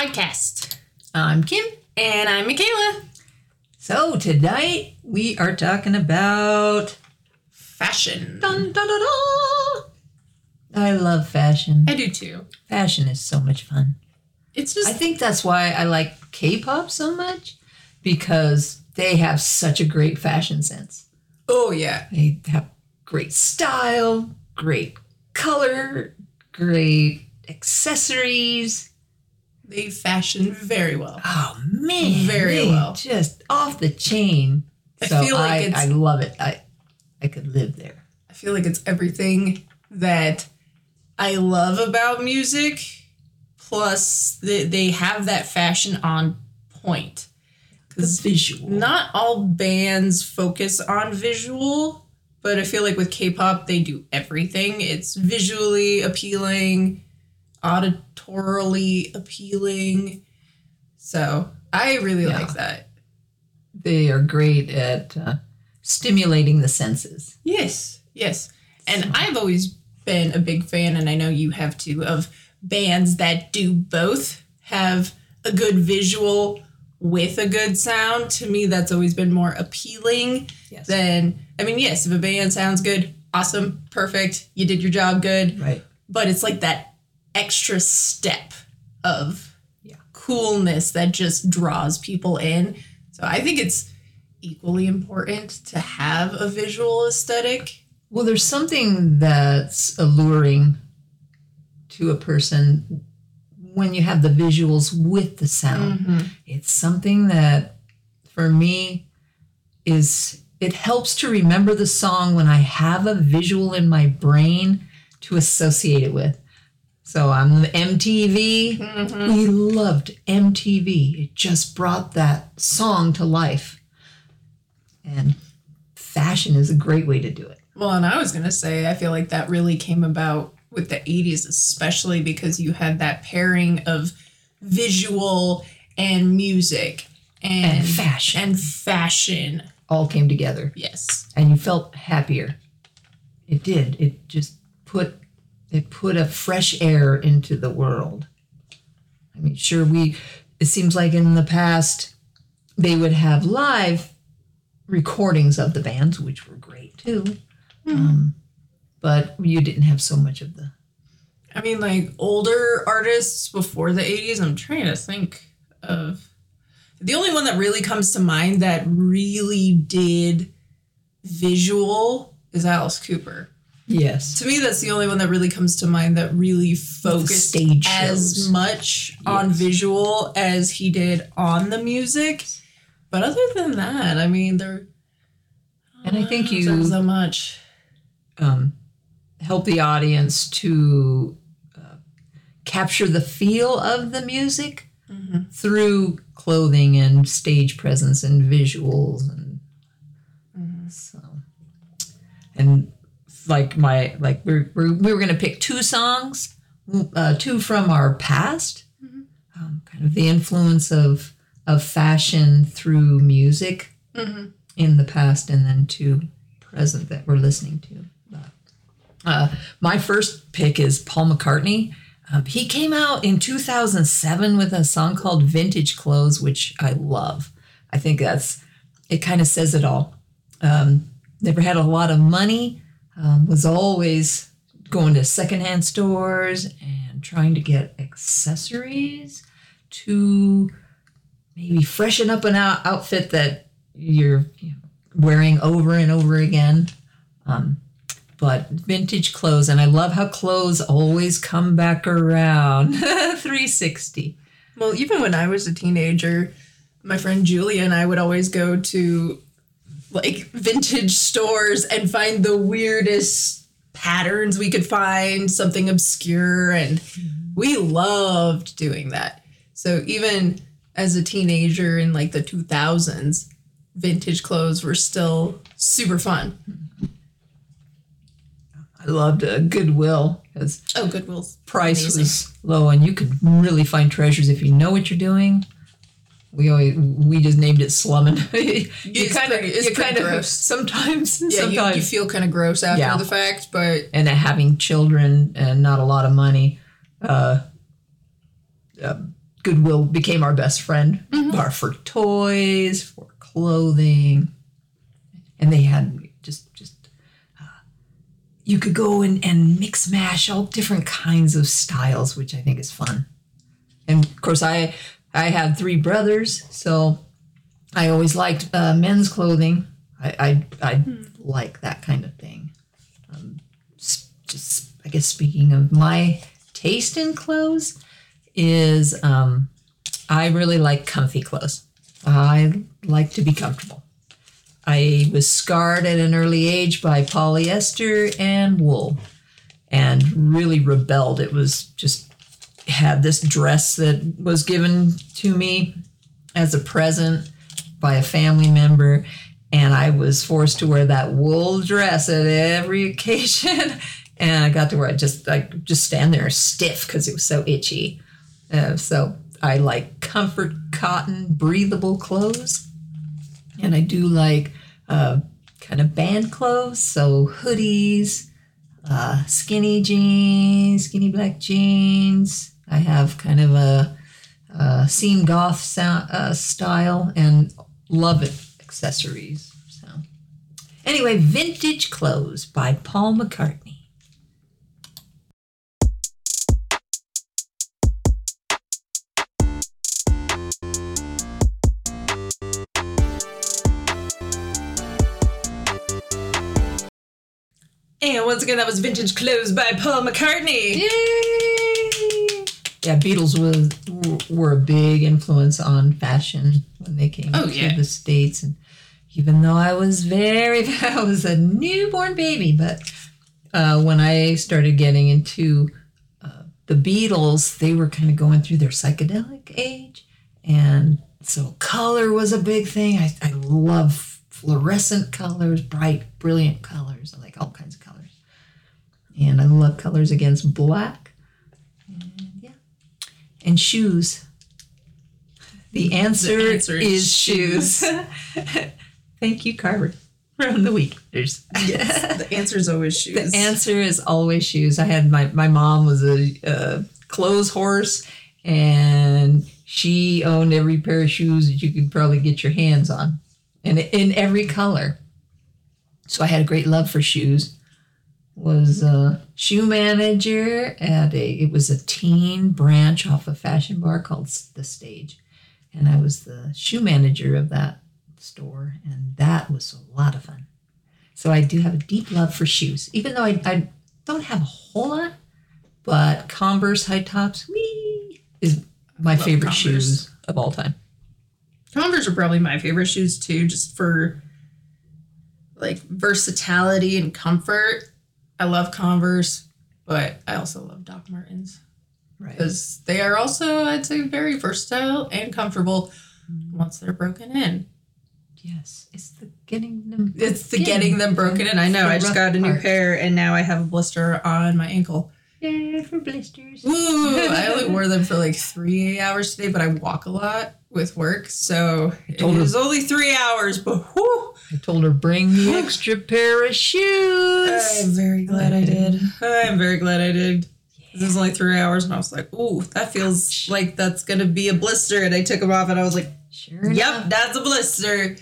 Podcast. I'm Kim. And I'm Michala. So tonight we are talking about Fashion. dun, dun, dun, dun. I love fashion. I do too. Fashion is so much fun. It's just I think that's why I like K-pop so much because they have such a great fashion sense. oh yeah. They have great style, great color, great accessories. They fashion very well. Oh man, Very well. just off the chain. I So feel like I, it's- I love it. I I could live there. I feel like it's everything that I love about music, plus they, they have that fashion on point. Because visual. not all bands focus on visual, but I feel like with K-pop they do everything. It's visually appealing, auditorily appealing. So I really Yeah. like that. They are great at uh, stimulating the senses. Yes, yes. And I've always been a big fan, and I know you have too, of bands that do both have a good visual with a good sound. To me, that's always been more appealing Yes. than, I mean, yes, if a band sounds good, awesome, perfect, you did your job good, right. but it's like that extra step of Yeah. coolness that just draws people in. So I think it's equally important to have a visual aesthetic. Well, there's something that's alluring to a person when you have the visuals with the sound. Mm-hmm. It's something that, for me, is it helps to remember the song when I have a visual in my brain to associate it with. So I'm the MTV. Mm-hmm. We loved MTV. It just brought that song to life. And fashion is a great way to do it. Well, and I was going to say, I feel like that really came about with the 80s, especially because you had that pairing of visual and music and, And fashion. And fashion. All came together. Yes. and you felt happier. It did. It just put it put a fresh air into the world. I mean, sure we it seems like in the past they would have live recordings of the bands, which were great too. Um, but you didn't have so much of the I mean, like older artists before the 80s, I'm trying to think of. The only one that really comes to mind that really did visual is Alice Cooper. Yes. To me, that's the only one that really comes to mind that really focused stage as shows. much on visual as he did on the music. But other than that, I mean, there. And I think you- so much. um, help the audience to uh, capture the feel of the music through clothing and stage presence and visuals and so and like my like we're, we're, we were going to pick two songs uh, two from our past um, kind of the influence of of fashion through music in the past and then to present that we're listening to uh, my first pick is Paul McCartney. Um, he came out in 2007 with a song called Vintage Clothes, which I love. I think that's, it kind of says it all. Um, never had a lot of money, um, was always going to secondhand stores and trying to get accessories to maybe freshen up an out- outfit that you're you know, wearing over and over again. Um, but vintage clothes, and I love how clothes always come back around 360. Well, even when I was a teenager, my friend Julia and I would always go to like vintage stores and find the weirdest patterns we could find, something obscure, and we loved doing that. So even as a teenager in like the 2000s, vintage clothes were still super fun. I loved uh, Goodwill because Oh, Goodwill's price amazing. was low, and you could really find treasures if you know what you're doing. We always we just named it slumming. you It's kind of it's you kind of gross. sometimes Yeah, you, sometimes you feel kind of gross after Yeah. the fact, but and having children and not a lot of money, uh, um, Goodwill became our best friend, bar for toys, for clothing, and they had just just uh, you could go and, and mix mash all different kinds of styles, which I think is fun. And of course, I I had three brothers, so I always liked uh, men's clothing. I I, I like that kind of thing. Um, just I guess speaking of my taste in clothes is um, I really like comfy clothes. I like to be comfortable. I was scarred at an early age by polyester and wool and really rebelled. It was just had this dress that was given to me as a present by a family member and I was forced to wear that wool dress at every occasion and I got to where I just like just stand there stiff because it was so itchy. Uh, so I like comfort cotton breathable clothes and I do like uh, kind of band clothes, so hoodies, uh, skinny jeans, skinny black jeans. I have kind of a, a scene goth sound, uh, style and love it accessories. So anyway, vintage clothes by Paul McCartney. And once again, that was Vintage Clothes by Paul McCartney. Yay! Yeah, Beatles was were a big influence on fashion when they came Oh, to yeah. the states, and even though I was very, I was a newborn baby, but uh, when I started getting into uh, the Beatles, they were kind of going through their psychedelic age, and so color was a big thing. I, I love fluorescent colors, bright, brilliant colors. I like all kinds of colors, and I love colors against black and shoes. The answer, answer is, is shoes. Thank you, Carver, from the Weekenders. Yes, the answer is always shoes. the answer is always shoes. I had my my mom was a, uh clothes horse, and she owned every pair of shoes that you could probably get your hands on, and in every color. So I had a great love for shoes. Was a shoe manager at a it was a teen branch off a fashion bar called the Stage, and I was the shoe manager of that store, and that was a lot of fun. So I do have a deep love for shoes, even though I, I don't have a whole lot. But Converse high tops, wee, is my favorite Converse. shoes of all time. Converse are probably my favorite shoes too, just for like versatility and comfort. I love Converse, but I also love Doc Martens Right. because they are also, I'd say, very versatile and comfortable mm-hmm. once they're broken in. Yes, it's the getting them. It's the getting them broken in. I know. I just got a new part. pair and now I have a blister on my ankle. Yeah, for blisters. Woo! I only wore them for like three hours today, but I walk a lot with work, so it was only three hours. But whoo! I told her bring the extra pair of shoes. I'm very glad I did. I'm very glad I did. This is only three hours, and I was like, "Ooh, that feels like that's gonna be a blister." And I took them off, and I was like, Sure. "Yep, enough. that's a blister."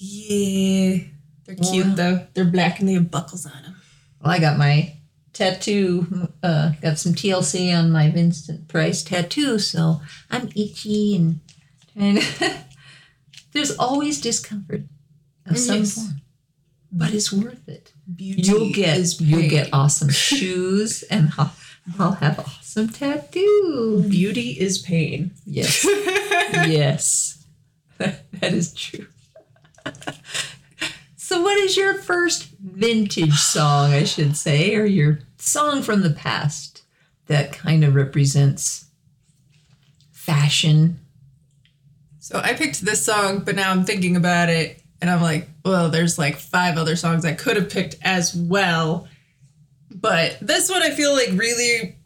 Yeah, they're cute Well. though. They're black and they have buckles on them. Well, I got my tattoo. Uh, got some TLC on my Vincent Price tattoo, so I'm itchy and and there's always discomfort of some form, but it's worth it. Beauty You'll get is you'll get awesome shoes, and I'll, I'll have awesome tattoo. beauty is pain. Yes, yes, that is true. so, what is your first vintage song, I should say, or your song from the past that kind of represents fashion? So I picked this song, but now I'm thinking about it and I'm like, well, there's like five other songs I could have picked as well. But this one I feel like really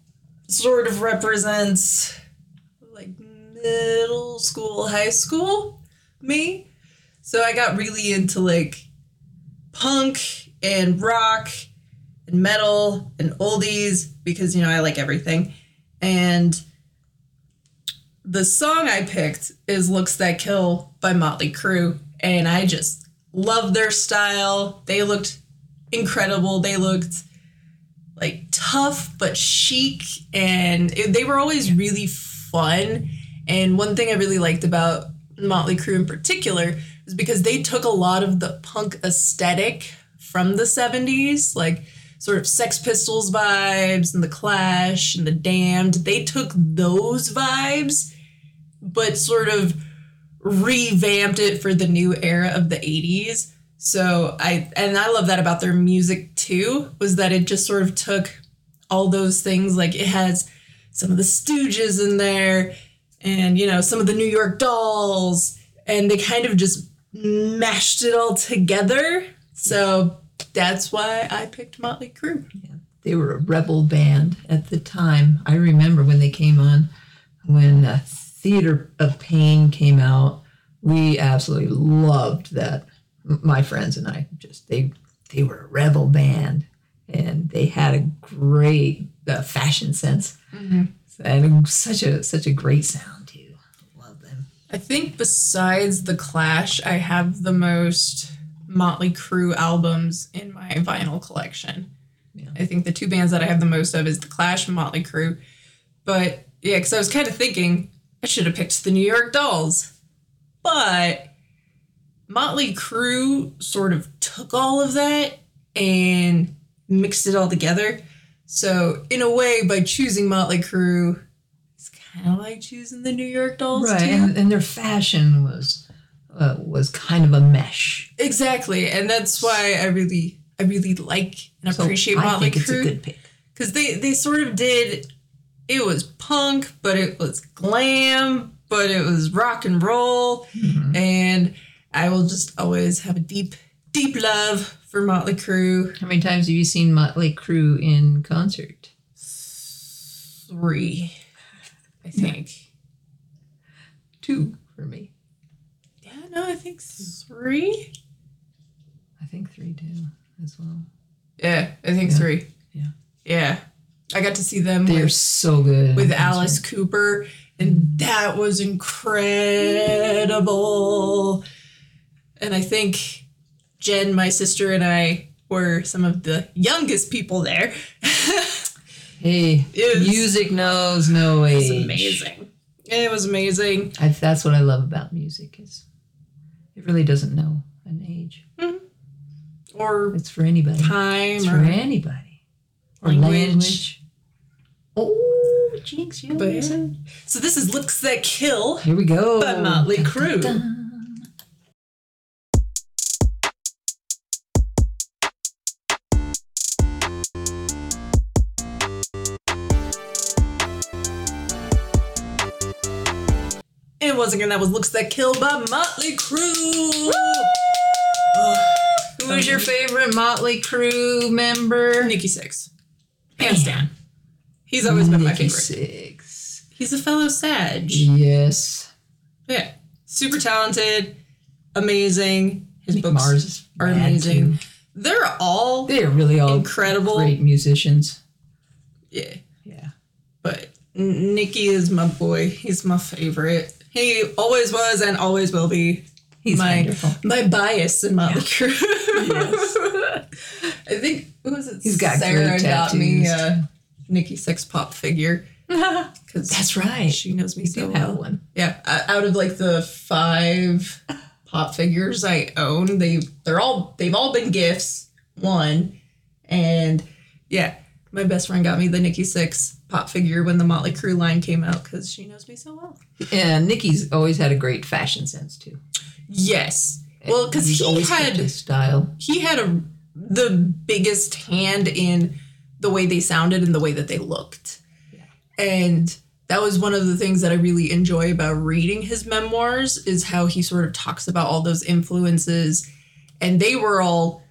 sort of represents like middle school, high school me. So I got really into like punk and rock and metal and oldies because you know I like everything. And the song I picked is Looks That Kill by Motley Crue. And I just love their style. They looked incredible. They looked like tough but chic. And they were always really fun. And one thing I really liked about Motley Crue in particular is because they took a lot of the punk aesthetic from the 70s, like sort of Sex Pistols vibes and the Clash and the Damned. They took those vibes, but sort of revamped it for the new era of the 80s. So I and I love that about their music too, was that it just sort of took all those things like it has some of the Stooges in there and you know some of the New York Dolls and they kind of just mashed it all together. So that's why I picked Motley Crue. They were a rebel band at the time. I remember when they came on, when uh, Theatre of Pain came out. We absolutely loved that. My friends and I just they they were a rebel band, and they had a great uh, fashion sense, and such a such a great sound too. Love them. I think besides the Clash, I have the most Motley Crue albums in my vinyl collection. Yeah. I think the two bands that I have the most of is the Clash and Motley Crue. But yeah, because I was kind of thinking I should have picked the New York Dolls, but Motley Crue sort of took all of that and mixed it all together. So in a way, by choosing Motley Crue, it's kind of like choosing the New York Dolls Right, too. and, and their fashion was uh, was kind of a mesh. Exactly, and that's why I really, I really like and So appreciate I Motley think it's a good pick. because they they sort of did. It was punk, but it was glam, but it was rock and roll, Mm-hmm. and I will just always have a deep, deep love for Motley Crue. How many times have you seen Motley Crue in concert? Three, I think. Two for me. No, I think three. I think three too as well. Yeah, I think Yeah. three. Yeah. yeah. I got to see them They're with so good. with concert. Alice Cooper, and mm. that was incredible. And I think Jen, my sister, and I were some of the youngest people there. Hey, music knows no age. It was amazing. It was amazing. I, that's what I love about music is it really doesn't know an age. Mm-hmm. Or It's for anybody. time It's for or anybody. Or Language. language. Oh, jinx, you But so this is Looks That Kill Here we go. by Motley Crue. Once again, that was Looks That Kill by Motley Crue. Oh, Who is your favorite Motley Crue member? Nikki Sixx. Hands down. He's always been my Nikki favorite. Sixx. He's a fellow Sag. Yes. Yeah. Super talented, amazing. His Mick books Mars are amazing. too. They're all They're really all incredible. great musicians. Yeah. Yeah. But Nikki is my boy. He's my favorite. He always was and always will be He's my wonderful. my bias in Motley Crue. Yes. I think what was it? He's got Sarah got me a uh, Nikki Sixx pop figure because That's right. she knows me You so well. have one. Yeah, out of like the five pop figures I own, they they're all they've all been gifts. One, and yeah, my best friend got me the Nikki Sixx pop figure when the Motley Crue line came out because she knows me so well. And Nikki's always had a great fashion sense too. Yes, well, because he always had style. he had a the biggest hand in the way they sounded and the way that they looked. Yeah. And that was one of the things that I really enjoy about reading his memoirs is how he sort of talks about all those influences and they were all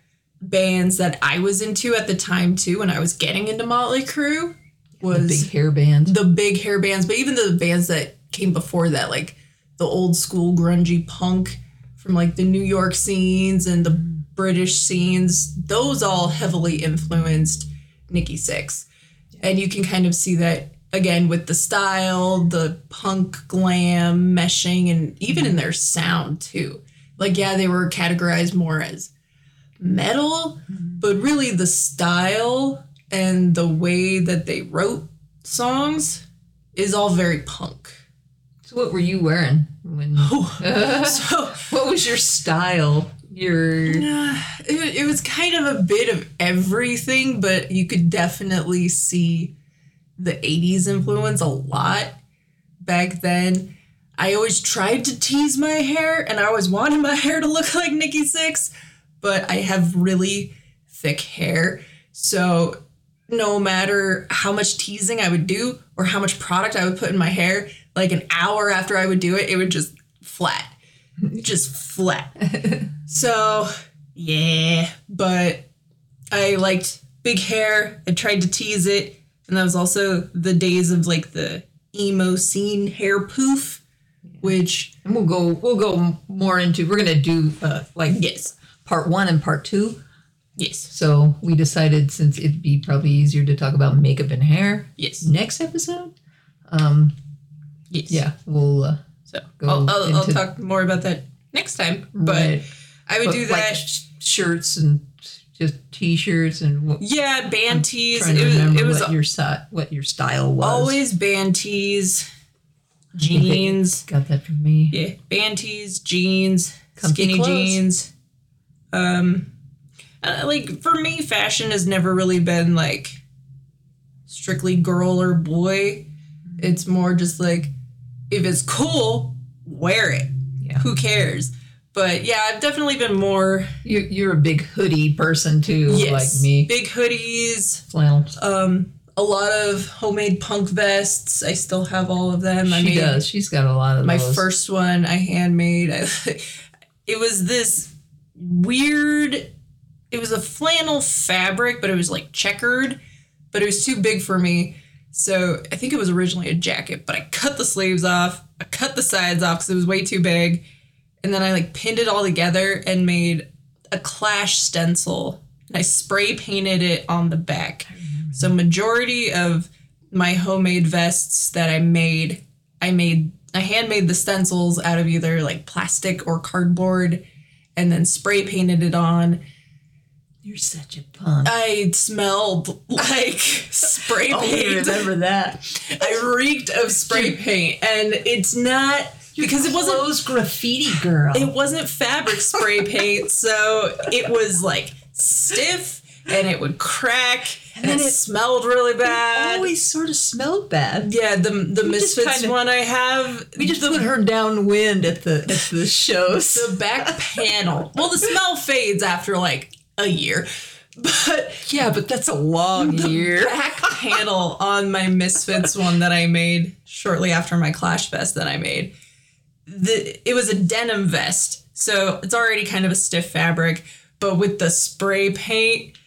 bands that I was into at the time too when I was getting into Motley Crue was The big hair bands. the big hair bands, but even the bands that came before that, like the old school grungy punk from like the New York scenes and the British scenes, those all heavily influenced Nikki Sixx. And you can kind of see that again with the style, the punk glam meshing, and even in their sound too. Like, yeah, they were categorized more as metal, but really the style and the way that they wrote songs is all very punk. So what were you wearing when? Oh, so what was your style? Your it, it was kind of a bit of everything, but you could definitely see the 80s influence a lot back then. I always tried to tease my hair and I always wanted my hair to look like Nikki Sixx, but I have really thick hair. So no matter how much teasing I would do or how much product I would put in my hair, like an hour after I would do it, it would just flat. Just flat. So, yeah, but I liked big hair. I tried to tease it, and that was also the days of like the emo scene hair poof, which and we'll go we'll go more into we're gonna do uh, like yes, part one and part two. yes, So we decided since it'd be probably easier to talk about makeup and hair yes, next episode. Um, yes. yeah, we'll uh, So Go I'll, I'll, I'll talk more about that next time. But right. I would But, do like, that. sh- shirts and just t-shirts and what, yeah, band tees. trying to It was, it was what your si- what your style was. always band tees, I think they jeans. Got that from me. Yeah, band tees, jeans, Comfy skinny clothes. jeans. Um, uh, like for me, fashion has never really been like strictly girl or boy. It's more just like if it's cool, wear it. Yeah. Who cares? But yeah, I've definitely been more You you're a big hoodie person too, yes, like me. big hoodies. Flannel. Um, a lot of homemade punk vests. I still have all of them. I she made does. She's got a lot of my those. first one I handmade. I, it was this weird. It was a flannel fabric, but it was like checkered. But it was too big for me, so I think it was originally a jacket. But I cut the sleeves off. I cut the sides off because it was way too big, and then I like pinned it all together and made a Clash stencil. And I spray painted it on the back. So majority of my homemade vests that I made, I made I handmade the stencils out of either like plastic or cardboard and then spray painted it on. You're such a punk. I smelled like spray Oh, I paint. remember that. I reeked of spray paint and it's not because it wasn't Clothes graffiti girl. it wasn't fabric spray paint, so it was like stiff and it would crack and, then it, it- smelled really bad. always sort of smelled bad. yeah, the the We Misfits kinda- one I have. We just the, put her downwind at the at the shows. the back panel. Well, the smell fades after like a year, but yeah, but that's a long year. back panel on my Misfits one that I made shortly after my Clash vest that I made. The it was a denim vest, so it's already kind of a stiff fabric, but with the spray paint,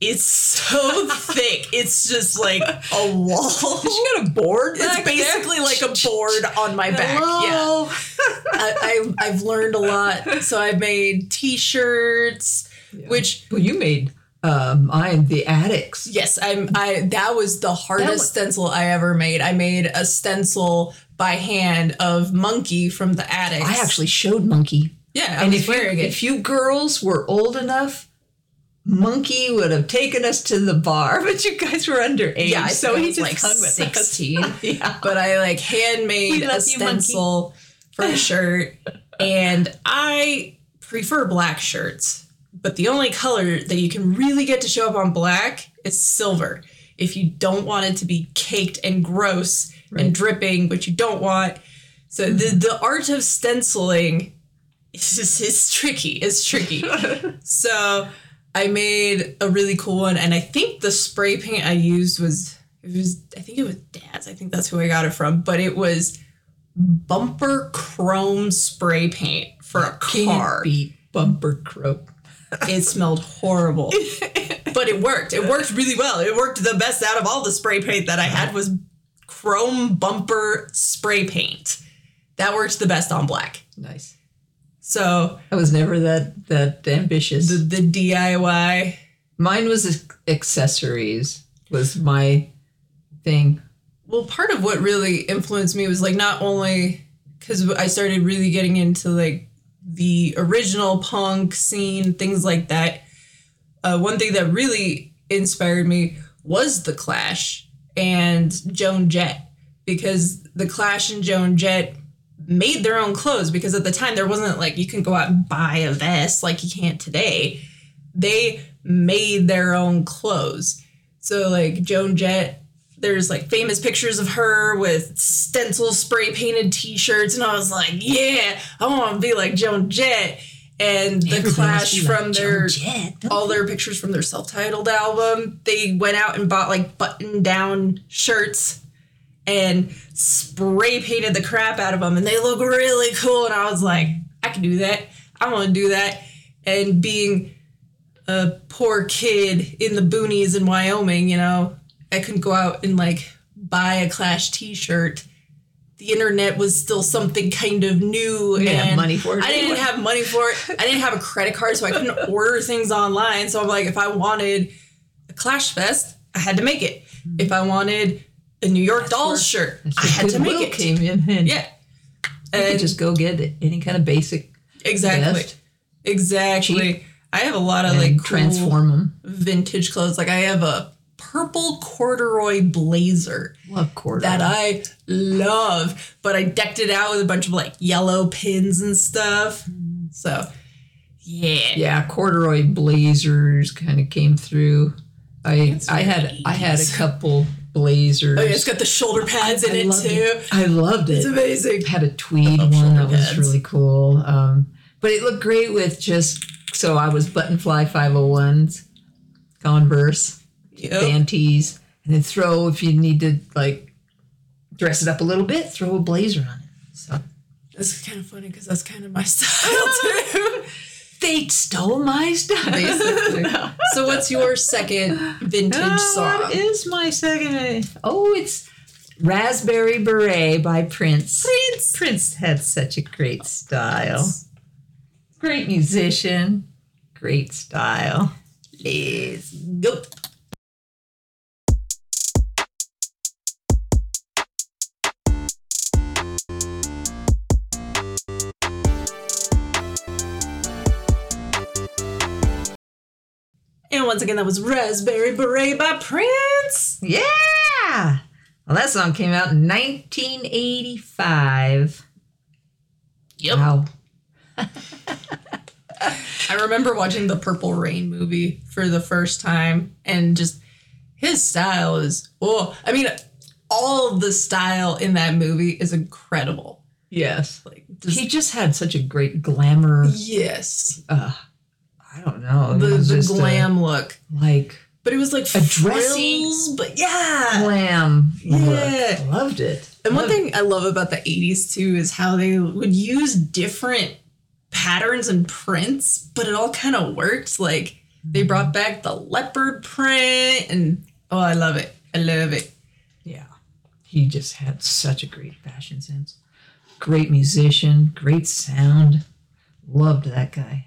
it's so thick. It's just like a wall. She got a board. It's back there? basically like a board on my back. Yeah. Hello? I, I, I've learned a lot. So I've made t-shirts, which Well, you made uh, mine the Adicts. yes, I'm I that was the hardest was- stencil I ever made. I made a stencil by hand of Monkey from the Adicts. I actually showed Monkey. yeah, I and was if you, wearing it. if you girls were old enough, Monkey would have taken us to the bar, but you guys were underage. yeah, so he just like hung with sixteen. Yeah. but I like handmade a love you, stencil for a shirt, and I prefer black shirts. But the only color that you can really get to show up on black is silver. If you don't want it to be caked and gross Right. and dripping, which you don't want. So the mm-hmm. the art of stenciling is it's tricky. It's tricky. so I made a really cool one, and I think the spray paint I used was it was I think it was Dad's. I think that's who I got it from. But it was bumper chrome spray paint for a car. Can't beat bumper croak. It smelled horrible, but it worked. It worked really well. It worked the best out of all the spray paint that I had was chrome bumper spray paint. That worked the best on black. Nice. So I was never that that ambitious. the the DIY. Mine was accessories was my thing. well, part of what really influenced me was like not only because I started really getting into like the original punk scene, things like that. Uh, one thing that really inspired me was the Clash and Joan Jett because the Clash and Joan Jett made their own clothes because at the time there wasn't like you can go out and buy a vest like you can't today. They made their own clothes. So like Joan Jett, there's like famous pictures of her with stencil spray painted t-shirts and I was like, yeah, I want to be like Joan Jett. And the Everybody Clash be like from their Jett, all their pictures from their self-titled album, they went out and bought like button-down shirts and spray painted the crap out of them and they look really cool and I was like, I can do that. I want to do that. And being a poor kid in the boonies in Wyoming, you know, I couldn't go out and like buy a Clash t-shirt. The internet was still something kind of new have and money for it I didn't have money for it. I didn't have a credit card, so I couldn't order things online. So I'm like, if I wanted a Clash Fest, I had to make it. If I wanted a New York Dolls shirt, I had to make it. came in and Yeah. you could And just go get any kind of basic exactly. vest Exactly. I have a lot of like cool transform them. vintage clothes. Like I have a purple corduroy blazer Love quarter. that I love, but I decked it out with a bunch of like yellow pins and stuff. So, yeah. yeah, corduroy blazers kind of came through. I I had I had a couple blazers. Oh, yeah, it's got the shoulder pads in I it too. I loved it. It's it. amazing. Had a tweed one that shoulder was really cool. Um, but it looked great with just so I was button fly 501s, Converse, Yep. band tees, and then throw if you need to like dress it up a little bit, throw a blazer on it. So that's kind of funny because that's kind of my style too. They stole my style. Basically. so, what's your second vintage Oh, song? What is my second? Uh, oh, it's Raspberry Beret by Prince. Prince. Prince had such a great style. Great musician. Great style. Let's go. Once again, that was Raspberry Beret by Prince. Yeah. Well, that song came out in 1985. Yep. Wow. I remember watching the Purple Rain movie for the first time and just his style is oh I mean all the style in that movie is incredible. Yes. Like just He just had such a great glamour. yes. Uh, I don't know. It The the glam look. like But it was like A dressy- frills, but yeah. glam Yeah. look. Loved it. And one Loved thing I love about the 80s too is how they would use different patterns and prints, but it all kind of worked. Like they mm-hmm. brought back the leopard print and oh, I love it. I love it. Yeah. He just had such a great fashion sense. Great musician, great sound. Loved that guy.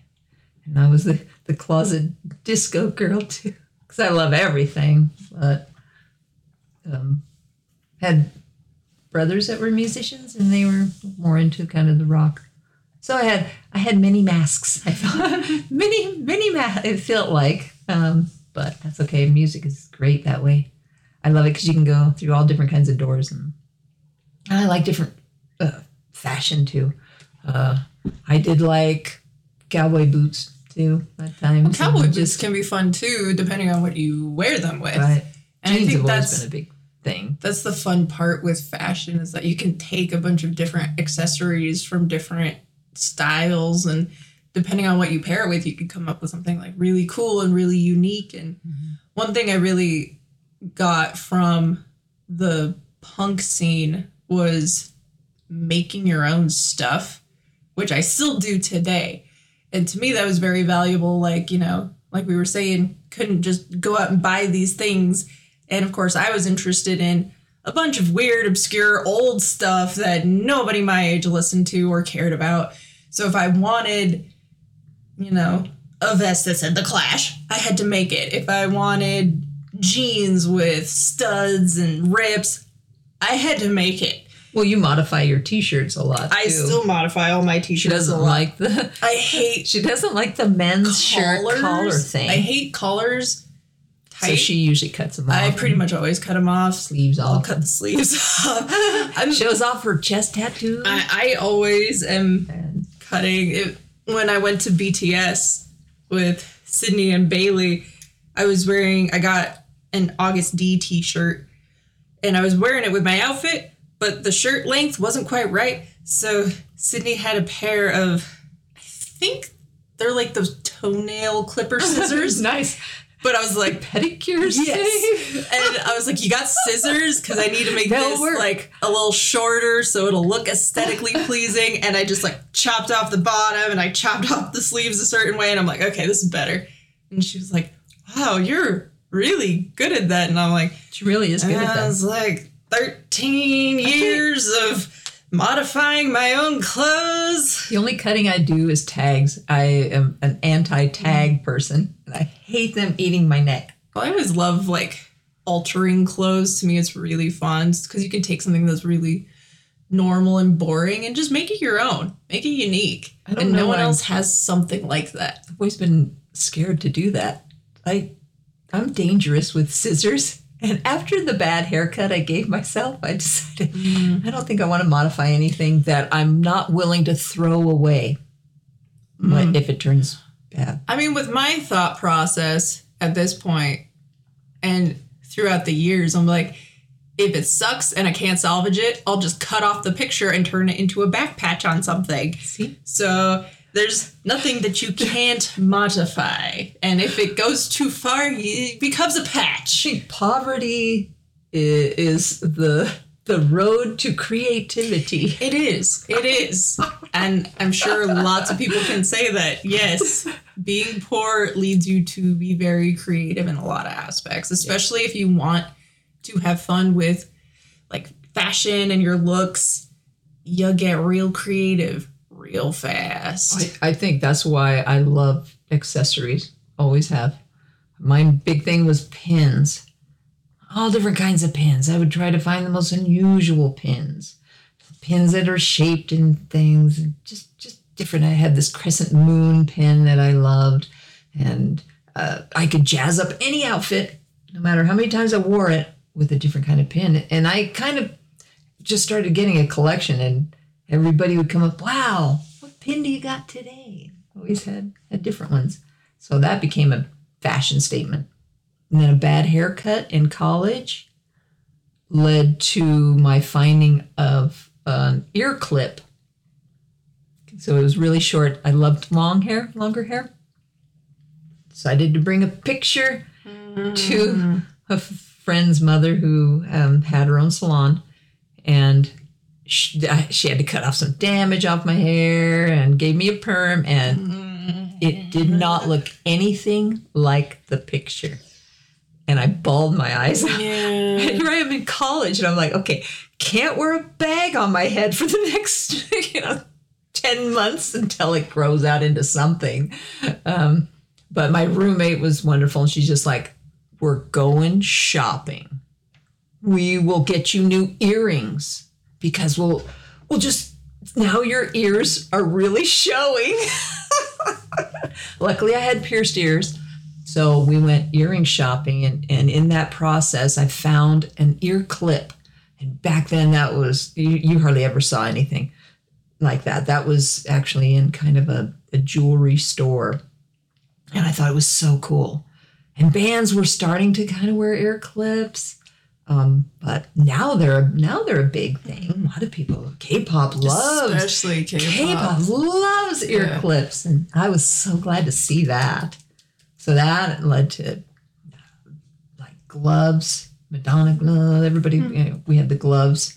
And I was the, the closet disco girl too. Because I love everything. But um, had brothers that were musicians and they were more into kind of the rock. So I had I had many masks. I felt many many masks. it felt like, um, but that's okay. Music is great that way. I love it because you can go through all different kinds of doors, and I like different uh, fashion too. Uh, I did like cowboy boots too at times. Cowboy and boots can be fun too, depending on what you wear them with. Right. And I Jeans think have always that's been a big thing. that's the fun part with fashion is that you can take a bunch of different accessories from different styles and depending on what you pair it with you could come up with something like really cool and really unique and mm-hmm. one thing i really got from the punk scene was making your own stuff which i still do today and to me that was very valuable like you know like we were saying couldn't just go out and buy these things. And of course i was interested in a bunch of weird obscure old stuff that nobody my age listened to or cared about. So if i wanted you know a vest that said the clash i had to make it. If i wanted jeans with studs and rips I had to make it. Well, you modify your t-shirts a lot. I too. still modify all my t-shirts. She doesn't a lot. like the. I hate She doesn't like the men's shirt collars. collar thing. I hate collars. so she usually cuts them off. I pretty much always cut them off. sleeves I'll off. cut the sleeves off. Shows off her chest tattoo. I, I always am and cutting it when I went to BTS with Sydney and Bailey. I was wearing I got an Agust D t-shirt and I was wearing it with my outfit, but the shirt length wasn't quite right. So Sydney had a pair of I think they're like those toenail clipper scissors. nice but I was like pedicures. Yes. and I was like, you got scissors? Because I need to make They'll this work. like a little shorter so it'll look aesthetically pleasing. And I just like chopped off the bottom and I chopped off the sleeves a certain way. And I'm like, okay, this is better. And she was like, wow, you're really good at that. And I'm like, She really is good at that. I was like 13 years of modifying my own clothes. The only cutting I do is tags. I am an anti-tag mm-hmm. person, and I hate them eating my neck. I always love like altering clothes. To me, it's really fun because you can take something that's really normal and boring and just make it your own, make it unique. And no one why. else has something like that. I've always been scared to do that. I, I'm dangerous with scissors. And after the bad haircut I gave myself, I decided mm. I don't think I want to modify anything that I'm not willing to throw away what- mm. if it turns bad. I mean, with my thought process at this point and throughout the years, I'm like, if it sucks and I can't salvage it, I'll just cut off the picture and turn it into a back patch on something. See? So there's nothing that you can't modify. And if it goes too far, it becomes a patch. Poverty is the the road to creativity. It is. It is. And I'm sure lots of people can say that. Yes, being poor leads you to be very creative in a lot of aspects, especially if you want to have fun with like fashion and your looks. You get real creative real fast. I, I think that's why I love accessories. Always have. My big thing was pins. All different kinds of pins. I would try to find the most unusual pins. Pins that are shaped in things. and Just just different. I had this crescent moon pin that I loved. And uh, I could jazz up any outfit, no matter how many times I wore it, with a different kind of pin. And I kind of just started getting a collection and everybody would come up, wow, what pin do you got today? Always had, had different ones. So that became a fashion statement. And then a bad haircut in college led to my finding of an ear clip. So it was really short. I loved long hair, longer hair. Decided to bring a picture to a friend's mother who um, had her own salon. And she, I- she had to cut off some damage off my hair and gave me a perm. And it did not look anything like the picture. And I bawled my eyes out. Yeah. here I am in college, and I'm like, okay, can't wear a bag on my head for the next, you know, 10 months until it grows out into something. Um, but my roommate was wonderful, and she's just like, we're going shopping. We will get you new earrings because we'll, we'll just, now your ears are really showing. Luckily, I had pierced ears. So we went earring shopping, and, and in that process, I found an ear clip. And back then, that was, you, you hardly ever saw anything like that. That was actually in kind of a, a jewelry store. And I thought it was so cool. And bands were starting to kind of wear ear clips. Um, but now they're now they're a big thing. A lot of people, K-pop loves Especially K-pop. K-pop loves ear Yeah. clips, and I was so glad to see that. So that led to like gloves, Madonna gloves. Everybody, Hmm. you know, we had the gloves,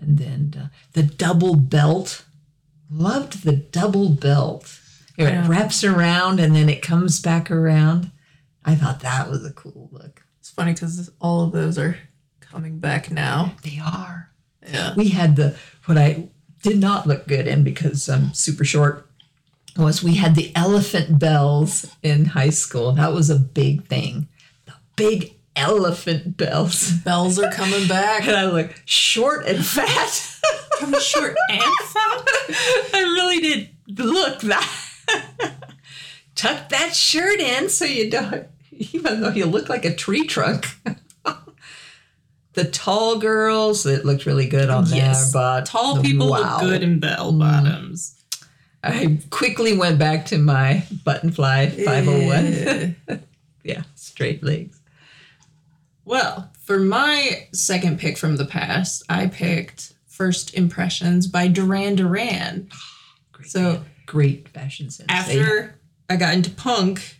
and then uh, the double belt. Loved the double belt. Yeah. It wraps around and then it comes back around. I thought that was a cool look. It's funny because all of those are coming back now. They are. Yeah. we had the what I did not look good in because I'm super short was we had the elephant bells in high school. That was a big thing. The big elephant bells. Bells are coming back. And I look short and fat. From short and fat. I really did look that. Tuck that shirt in so you don't, even though you look like a tree trunk. the tall girls, it looked really good on Yes. there, but Tall people wow. look good in bell mm. bottoms. I quickly went back to my button fly 501. yeah, straight legs. Well, for my second pick from the past, I picked First Impressions by Duran Duran. Great, So great fashion sense. After I got into punk,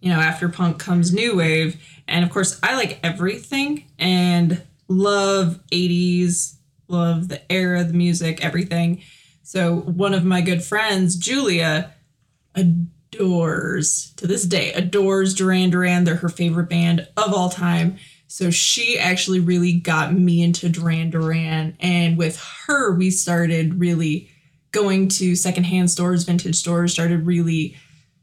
you know, after punk comes new wave, and of course I like everything and love 80s, love the era, the music, everything. So one of my good friends, Julia, adores to this day adores Duran Duran. They're her favorite band of all time. So she actually really got me into Duran Duran, and with her we started really going to secondhand stores, vintage stores, started really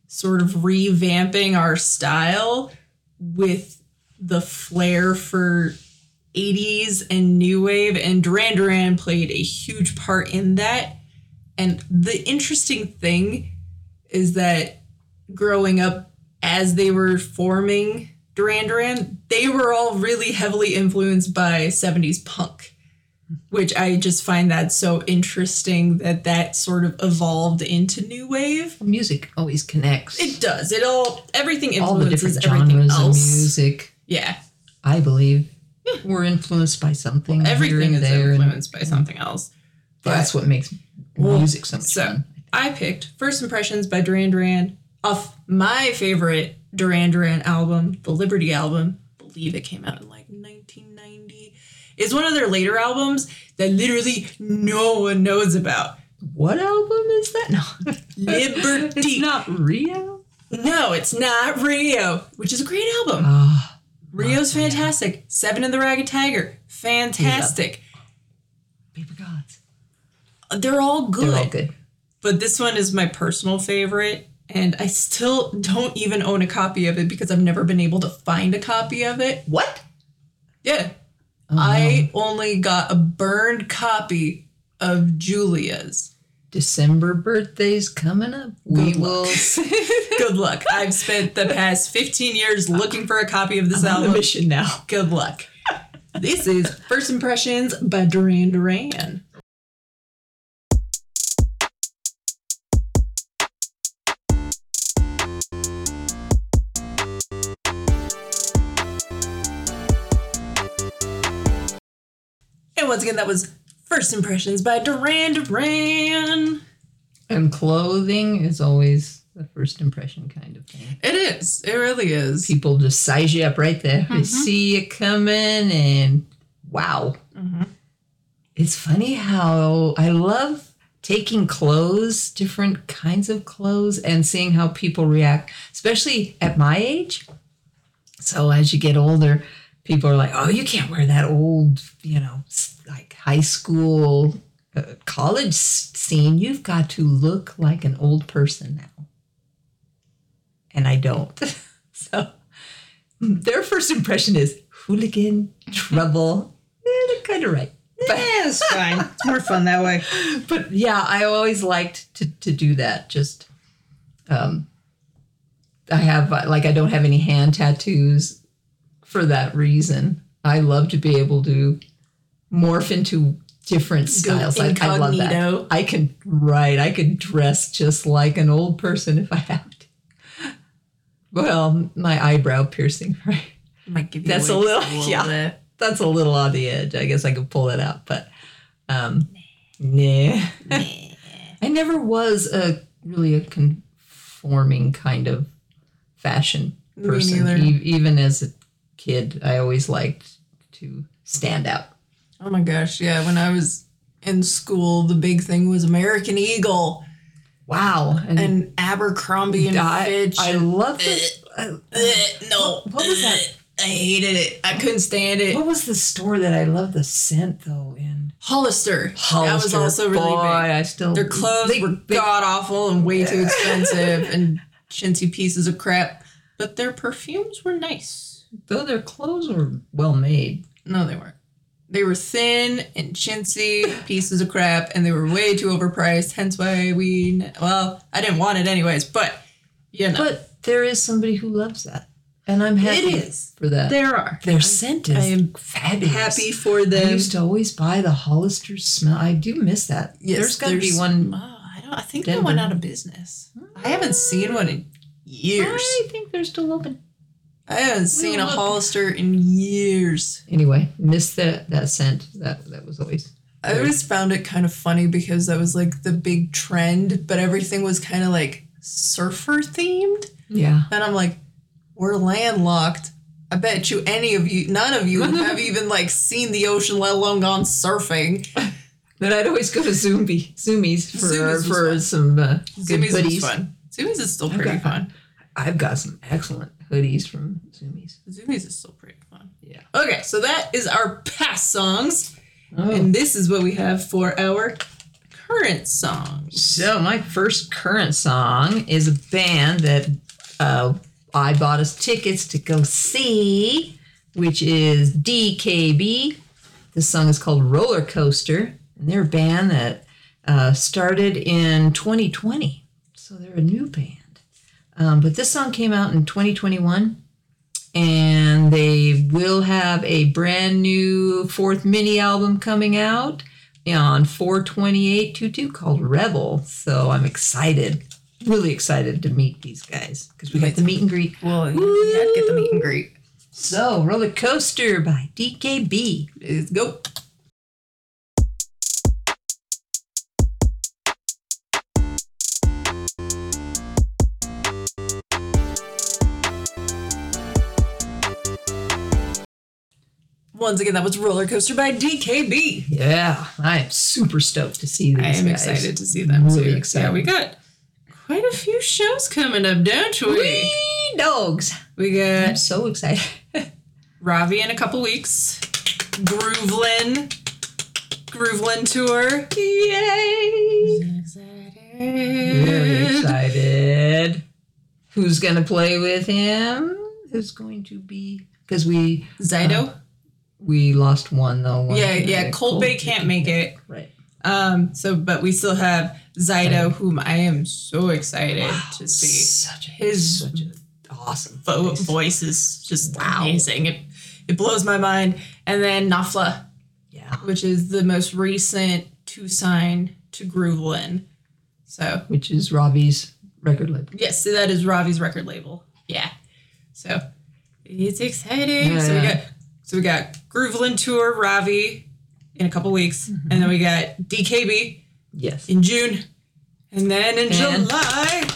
sort of revamping our style with the flair for 80s and new wave. And Duran Duran played a huge part in that. And the interesting thing is that growing up as they were forming Duran Duran, they were all really heavily influenced by 70s punk which I just find that so interesting that that sort of evolved into new wave. music always connects. It does. It all everything influences All the different everything genres of music, Yeah, I believe, we're influenced by something. here everything and is there, and influenced by something else. That's what makes Well, music so much So fun. I picked First Impressions by Duran Duran off my favorite Duran Duran album, the Liberty album. I believe it came out in like 1990. It's one of their later albums that literally no one knows about. What album is that? No, Liberty. it's not Rio. No, it's not Rio, which is a great album. Ah, Rio's fantastic. Seven and the Ragged Tiger, fantastic. Paper Gods. They're all good. They're all good. But this one is my personal favorite. And I still don't even own a copy of it because I've never been able to find a copy of it. What? Yeah. Oh, I uh-huh. only got a burned copy of Julia's. December birthdays coming up. We Good will. luck. Good luck. I've spent the past 15 years looking for a copy of this I'm album. mission now. Good luck. This is First Impressions by Duran Duran. And once again, that was First Impressions by Duran Duran. And clothing is always the first impression kind of thing. It is. It really is. People just size you up right there. They see you coming, and wow. Mhm. It's funny how I love taking clothes, different kinds of clothes, and seeing how people react, especially at my age. So as you get older, people are like, "Oh, you can't wear that old, you know, like high school, uh, college scene. You've got to look like an old person now." And I don't. so their first impression is hooligan, trouble. Yeah, they're kind of right. But, Yeah, it's fine. It's more fun that way. but yeah, I always liked to, to do that. Just, um, I have, uh, like, I don't have any hand tattoos for that reason. I love to be able to morph into different styles. I, I love that. I can, right, I could dress just like an old person if I have to. Well, my eyebrow piercing, right? Might give you That's a little- a yeah. bit. That's a little on the edge. I guess I could pull it out, but um, nah. nah. I never was a really a conforming kind of fashion person. E- even as a kid, I always liked to stand out. Oh my gosh, yeah. When I was in school, the big thing was American Eagle Wow, and, and Abercrombie and I, Fitch. I and, love it. Ugh, no, What- what was that? I hated it. I couldn't stand it. what was the store that I love the scent though? In Hollister. That was Hollister. also really Boy, big. I still Their clothes they- were god awful and way too expensive and chintzy pieces of crap. But their perfumes were nice. Though their clothes were well made. No, they weren't. They were thin and chintzy pieces of crap, and they were way too overpriced. Hence why we. Well, I didn't want it anyways, but you know, But there is somebody who loves that. And I'm happy it is. for that. There are. Their scent is I am fabulous. happy for them. I used to always buy the Hollister smell. I do miss that. Yes, there's got to be one. Oh, I don't. I think they went out of business. I haven't seen one in years. I think they're still open. I haven't seen a. Hollister in years. Anyway, miss that that scent. That that was always. I always found it kind of funny because that was like the big trend, but everything was kind of like surfer themed. Yeah. And I'm like, we're landlocked. I bet you any of you, none of you have even like seen the ocean, let alone gone surfing. Then I'd always go to Zoomy, Zumiez for Zumiez for fun. some uh, good Zumiez hoodies. is fun. Zumiez is still I've pretty got- fun. I've got some excellent hoodies from Zumiez. Zumiez is still pretty fun. Yeah. Okay, so that is our past songs, Oh. and this is what we have for our current songs. So my first current song is a band that uh, I bought us tickets to go see, which is DKB. This song is called Roller Coaster, and they're a band that uh, started in 2020, so they're a new band. Um, but this song came out in 2021, and they will have a brand new fourth mini album coming out on 42822 called Rebel. So I'm excited, really excited to meet these guys because we got the meet and greet. Well, you had to get the meet and greet. So, Roller Coaster by DKB. Let's go. Once again, that was Roller Coaster by DKB. Yeah, I am super stoked to see these I am guys. excited to see them Really too. excited. Yeah, we got quite a few shows coming up, don't we? Wee dogs. We got. I'm so excited. Ravi in a couple weeks, Groovelin, Groovelin tour. Yay! Very excited. Who's going to play with him? Who's going to be. Because we Xydo. Uh, we lost one though. One yeah, yeah. Cold Bay can't make it. Right. Um, so but we still have Xydo, whom I am so excited to see. Such a, His such an awesome Vo- voice. is just Wow. amazing. It it blows my mind. And then Nafla, Yeah. which is the most recent to sign to Groovelin. So Which is Ravi's record label. yes, so that is Ravi's record label. Yeah. So it's exciting. Yeah, so we got so we got Groovelin tour Ravi in a couple weeks, Mm-hmm. and then we got DKB Yes. in June, and then in And- July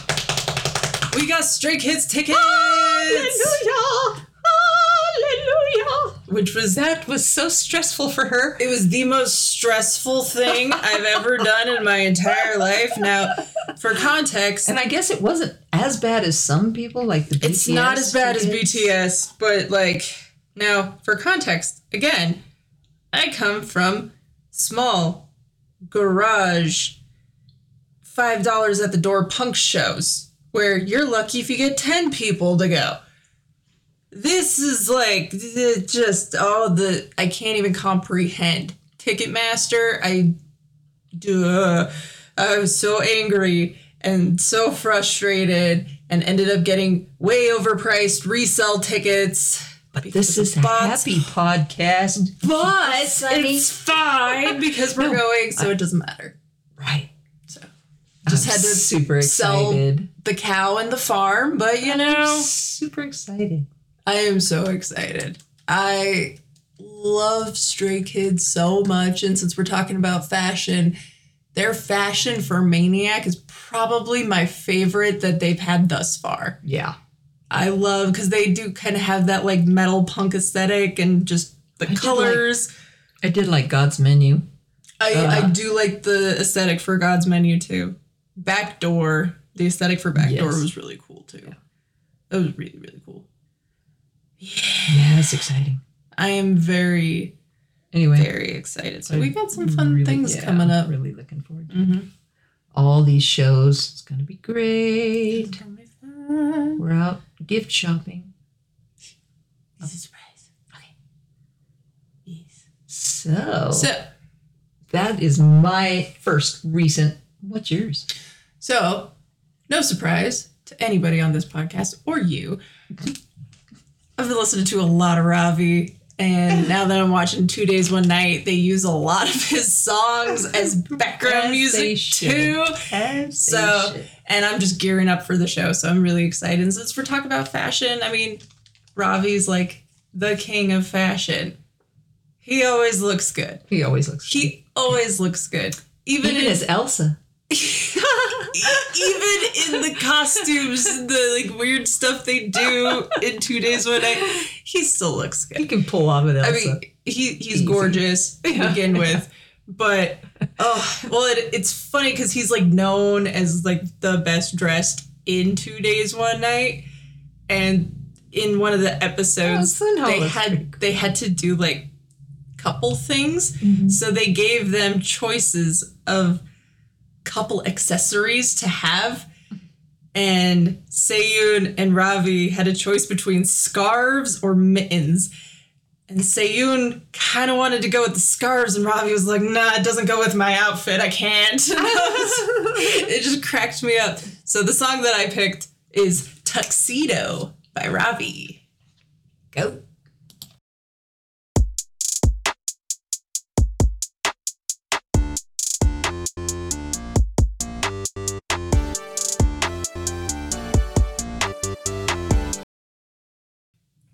we got Stray Kids tickets, Hallelujah! Hallelujah! which was That was so stressful for her. It was the most stressful thing I've ever done in my entire life. Now, for context, And I guess it wasn't as bad as some people, like the BTS. it's not as bad as. BTS, but like, now, for context, again, I come from small garage, $5 at the door punk shows where you're lucky if you get 10 people to go. This is like just all the I can't even comprehend. Ticketmaster, I duh, I was so angry and so frustrated and ended up getting way overpriced resell tickets. But because this is a happy podcast. But Sunny. it's fine because we're No, going, so it doesn't matter. Right. So just I'm had to super sell excited. the cow and the farm, but you know, Super excited. I am so excited. I love Stray Kids so much, and since we're talking about fashion, their fashion for Maniac is probably my favorite that they've had thus far. Yeah. I love because they do kind of have that like metal punk aesthetic and just the did like- colors. I did like God's menu. I, Uh, I do like the aesthetic for God's Menu too. Backdoor, the aesthetic for Backdoor Yes. was really cool too. That was really really cool. Yeah, that's exciting. I am very Anyway, very excited. So we got some fun really- things yeah, coming up. Really looking forward to Mm-hmm. all these shows. It's going to be great. We're out gift shopping. It's a surprise. Okay. Yes. So, So, that is my first recent. What's yours? so no surprise to anybody on this podcast or you. Mm-hmm. I've been listening to a lot of Ravi, and now that I'm watching Two Days One Night, they use a lot of his songs as background As music too. As So, and I'm just gearing up for the show, so I'm really excited. And since we're talking about fashion, I mean, Ravi's like the king of fashion. He always looks good. he always looks. He always looks good. Even, even in, as Elsa. even in the costumes, the like weird stuff they do in Two Days One Night, he still looks good. He can pull off an Elsa. I mean, he he's Easy. gorgeous to Yeah. begin with, but oh well, it, it's funny because he's like known as like the best dressed in Two Days One Night, and in one of the episodes Oh, they had they had to do like couple things, Mhm. so they gave them choices of couple accessories to have. And Seyun and Ravi had a choice between scarves or mittens. And Seyun kind of wanted to go with the scarves, and Ravi was like, nah, it doesn't go with my outfit. I can't. it just cracked me up. So the song that I picked is Tuxedo by Ravi. Go.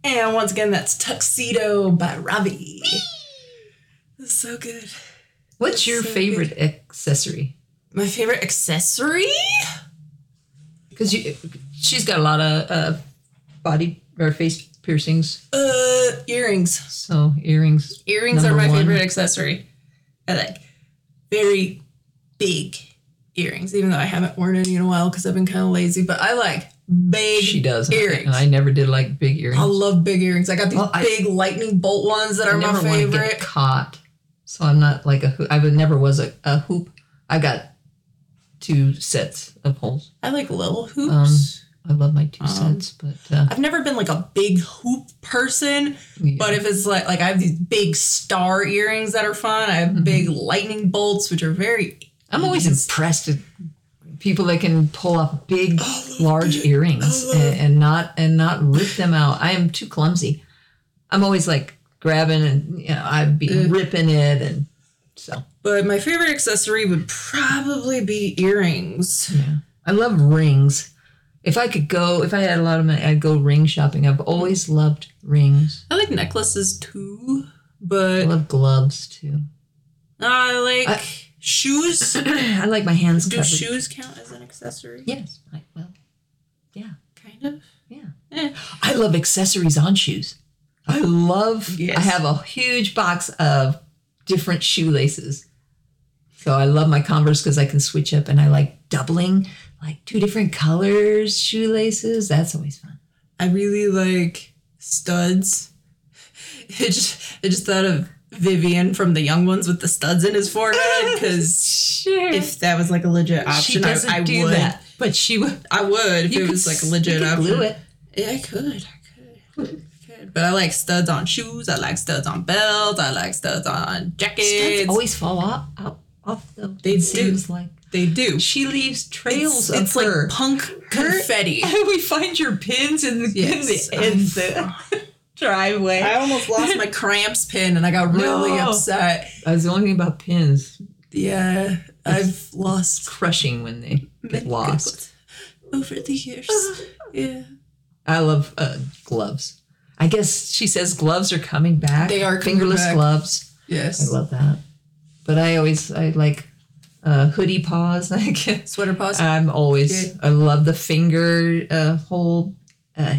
And once again, that's Tuxedo by Ravi. It's so good. What's your So favorite accessory? My favorite accessory? Because she's got a lot of uh, body or face piercings. Uh, earrings. So earrings. Earrings are my one. favorite accessory. I like very big earrings, even though I haven't worn any in a while because I've been kind of lazy. But I like big She does. earrings. And I never did like big earrings. I love big earrings. I got these Well, I- big lightning bolt ones that I are my never want to get favorite. caught. So I'm not like a hoop. I never was a, a hoop. I got two sets of holes. I like little hoops. I love my two Um, sets, but uh, I've never been like a big hoop person, yeah. but if it's like like I have these big star earrings that are fun. I have Mm-hmm. big lightning bolts, which are very I'm always impressed at people that can pull off big, Oh, large earrings and, and not and not rip them out. I am too clumsy. I'm always like grabbing and you know I'd be Ugh. ripping it and so But my favorite accessory would probably be earrings. yeah. I love rings. If I could go, if I had a lot of money, I'd go ring shopping. I've always loved rings. I like necklaces too, but I love gloves too. I like I- shoes. I like my hands Do covered. shoes count as an accessory? Yes. I, well, yeah. Kind of. yeah. Eh. I love accessories on shoes. I love. Yes. I have a huge box of different shoelaces. So I love my Converse because I can switch up, and I like doubling, like two different colors shoelaces. That's always fun. I really like studs. It just, I just thought of Vyvyan from the Young Ones with the studs in his forehead because Sure. if that was like a legit she option, I, I would. that, but she would. I would if it was like a legit option. glue it. Yeah, I could. I could. I could. But I like studs on shoes. I like studs on belts. I like studs on jackets. Studs always fall off. Out, off the. They do. seems like they do. she leaves trails It's, of it's her. like punk confetti. we find your pins in the, Yes. in the, in the driveway. I almost lost my cramps pin and I got really No. upset. That's the only thing about pins. Yeah, I've lost Crushing when they get lost. over the years. yeah. I love uh, gloves. I guess she says gloves are coming back. They are coming fingerless back. gloves. Yes. I love that. But I always I like uh, hoodie paws. I guess. Sweater paws. I'm always Yeah. I love the finger uh, hole uh,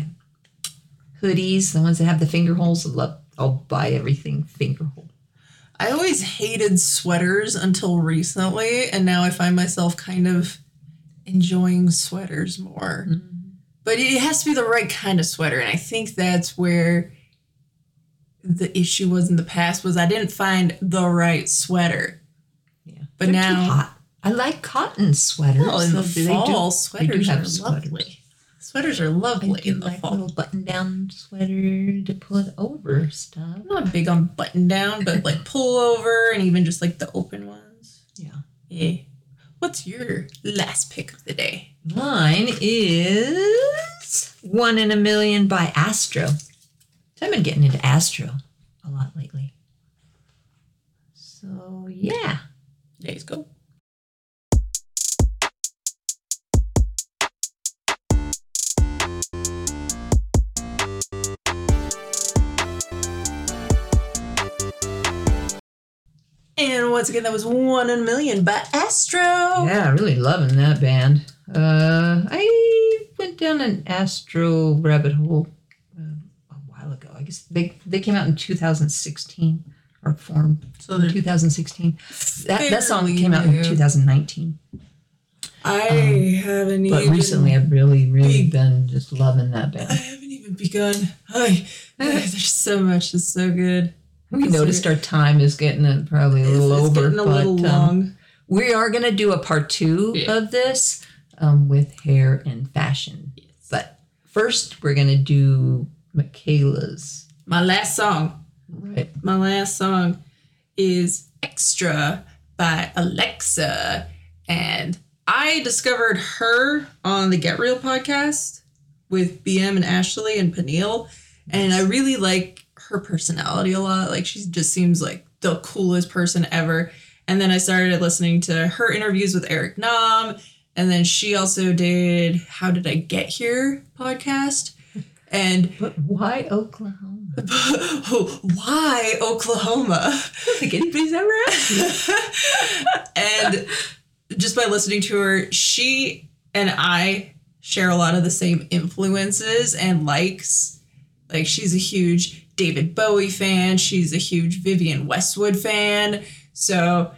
hoodies. The ones that have the finger holes. I love. I'll buy everything finger hole. I always hated sweaters until recently, and now I find myself kind of enjoying sweaters more. Mm-hmm. But it has to be the right kind of sweater, and I think that's where the issue was in the past was I didn't find the right sweater. Yeah, But They're now-. I like cotton sweaters. Well, in the They do- fall, they do sweaters have are sweaters. lovely. Sweaters are lovely in the like fall. little button-down sweater to put over stuff. I'm not big on button down, but like pullover and even just like the open ones. Yeah. Yeah. What's your last pick of the day? Mine is One in a Million by Astro. So I've been getting into Astro a lot lately. So yeah. Days go. Once again, that was One in a Million by Astro. Yeah, really loving that band. Uh, I went down an Astro rabbit hole uh, a while ago. I guess they they came out in 2016 or formed So in 2016. That that song came out in 2019. I haven't But even. recently, I've really, really big- been just loving that band. I haven't even begun. Ay, there's so much. It's so good. We noticed our time is getting uh, probably a little it's, it's over, getting a but little um, we are going to do a part two Yeah. of this um, with hair and fashion. But first, we're going to do Michala's. My last song. Right. My last song is Extra by Alexa. And I discovered her on the Get Real podcast with BM and Ashley and Peniel. And I really like her personality a lot. Like she just seems like the coolest person ever. And then I started listening to her interviews with Eric Nam. And then she also did How Did I Get Here podcast. And But why Oklahoma? oh, why Oklahoma? I don't think anybody's ever asked and just by listening to her, she and I share a lot of the same influences and likes. Like she's a huge David Bowie fan, she's a huge Vivienne Westwood fan. So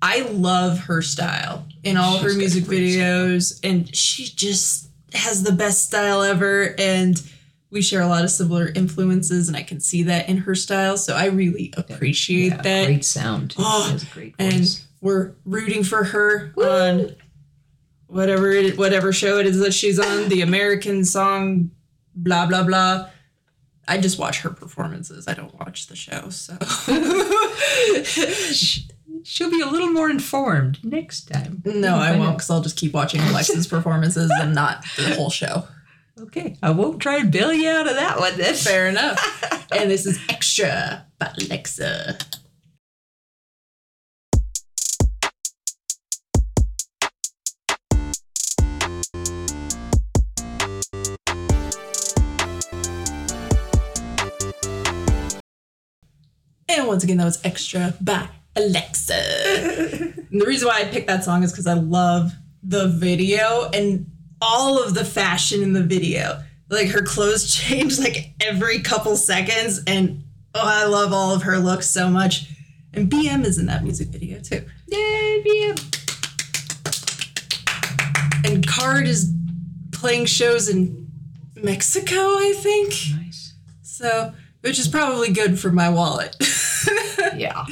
I love her style in all of her music great style. videos and she just has the best style ever and we share a lot of similar influences and I can see that in her style. So I really appreciate Yeah, that great sound. Oh, she has a great and we're rooting for her on whatever it whatever show it is that she's on the American song blah blah blah I just watch her performances. I don't watch the show so. She'll be a little more informed next time. no I won't because I'll just keep watching Alexa's performances and not the whole show. Okay, I won't try and bail you out of that one then. fair enough. And this is extra by Alexa And once again, that was Extra by Alexa. and the reason why I picked that song is because I love the video and all of the fashion in the video. Like her clothes change like every couple seconds, and oh, I love all of her looks so much. And BM is in that music video too. Yay, BM. And KARD is playing shows in Mexico, I think. Nice. So, which is probably good for my wallet. Yeah.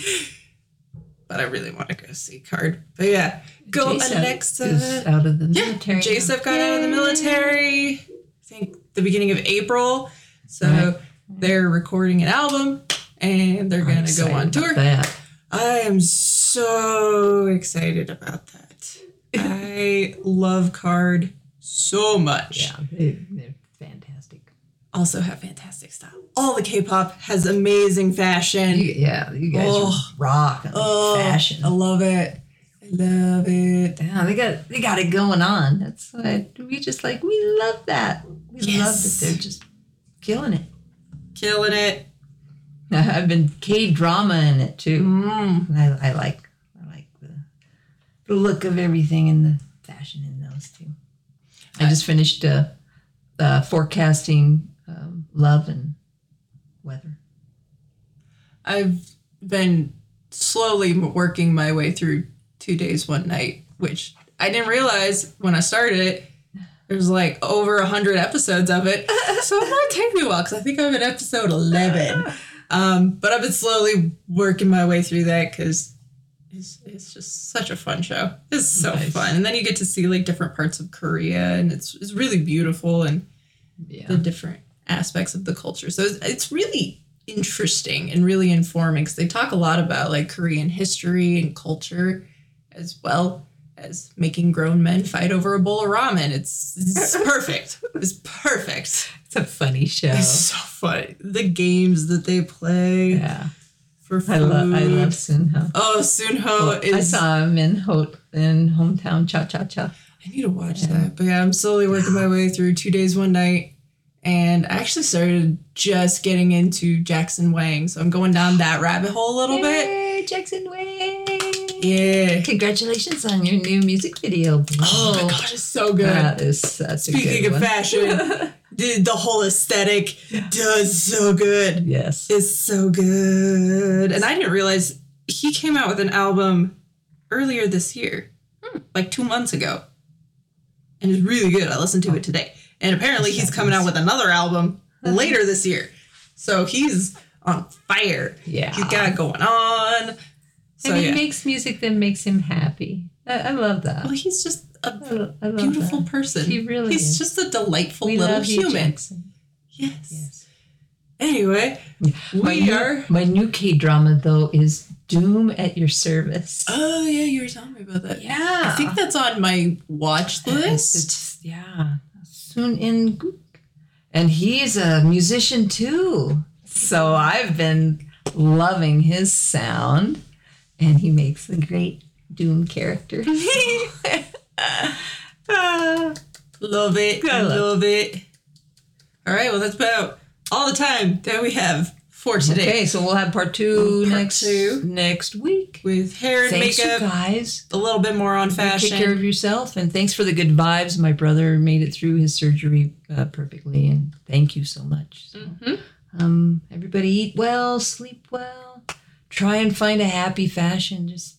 but I really want to go see KARD. But yeah, go Jason Alexa. Uh, out of the Yeah, military. J.Seph got out of the military. I think the beginning of April. So Right. they're recording an album and they're gonna go on tour. That. I am so excited about that. I love KARD so much. Yeah, they're fantastic. Also have fantastic style. All the K-pop has amazing fashion. You, yeah, you guys Oh. rock Oh, fashion. I love it. I love it. Yeah, they got they got it going on. That's why we just like we love that. We love that they're just killing it. Killing it. I've been K drama in it too. Mm. I, I like I like the, the look of everything and the fashion in those too. I just finished uh, uh, forecasting love and weather. I've been slowly working my way through two days, one night, which I didn't realize when I started it. There's like over a hundred episodes of it, so it might take me a while because I think I'm at episode eleven. Um, but I've been slowly working my way through that because It's, it's just such a fun show. It's so Nice. fun. And then you get to see like different parts of Korea and it's it's really beautiful and Yeah. the different aspects of the culture. So it's, it's really interesting and really informing because they talk a lot about like Korean history and culture as well as making grown men fight over a bowl of ramen. It's, it's perfect. It's perfect. It's a funny show. It's so funny. The games that they play Yeah. for food. I love oh, oh, I love Sunho. Oh, Sunho is. I saw him in Ho- in hometown cha cha cha. I need to watch that. But yeah, I'm slowly working my way through two days, one night. And I actually started just getting into Jackson Wang. So I'm going down that rabbit hole a little bit. Yay, Jackson Wang. Yeah. Congratulations on your new music video. Oh my god, it's so good. That is such Speaking a of good one. fashion, the, the whole aesthetic does so good. yes. It's so good. And I didn't realize he came out with an album earlier this year, hmm. like two months ago. And it's really good. I listened to it today. And apparently he's coming out with another album later this year. So he's on fire. Yeah. He's got it going on. So and he yeah. makes music that makes him happy. I, I love that. well, he's just a I, beautiful that. person. He really He's is. just a delightful We little human. Jackson. Yes. Yes. Anyway, My we new, are. my new K drama though is Doom at Your Service. Oh yeah, you were telling me about that. yeah. I think that's on my watch list. it's- yeah. Seo In-guk. And he's a musician too. So I've been loving his sound. And he makes a great Doom character. Ah, love it. I love love it. All right, well that's about all the time that we have for today okay, so we'll have part two Part next two. next week. with hair and Thanks, you makeup. guys. A little bit more on fashion. Take care of yourself, and thanks for the good vibes. My brother made it through his surgery uh, perfectly, and thank you so much. So, Mhm. um, everybody, eat well, sleep well, try and find a happy fashion, just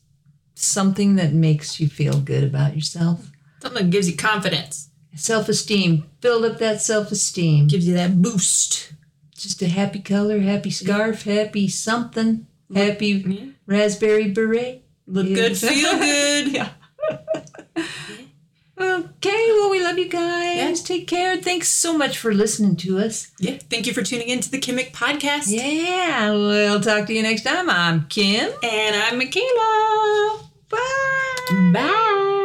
something that makes you feel good about yourself. Something that gives you confidence, Self esteem, build up that self esteem. gives you that boost. Just a happy color, happy scarf, happy something, happy Yeah. raspberry beret. Look Yeah. good, feel good. Yeah. Okay, well, we love you guys. Yeah. Take care. Thanks so much for listening to us. Yeah. Thank you for tuning in to the Kimmick podcast. Yeah, we'll talk to you next time. I'm Kim. And I'm Michala. Bye. Bye.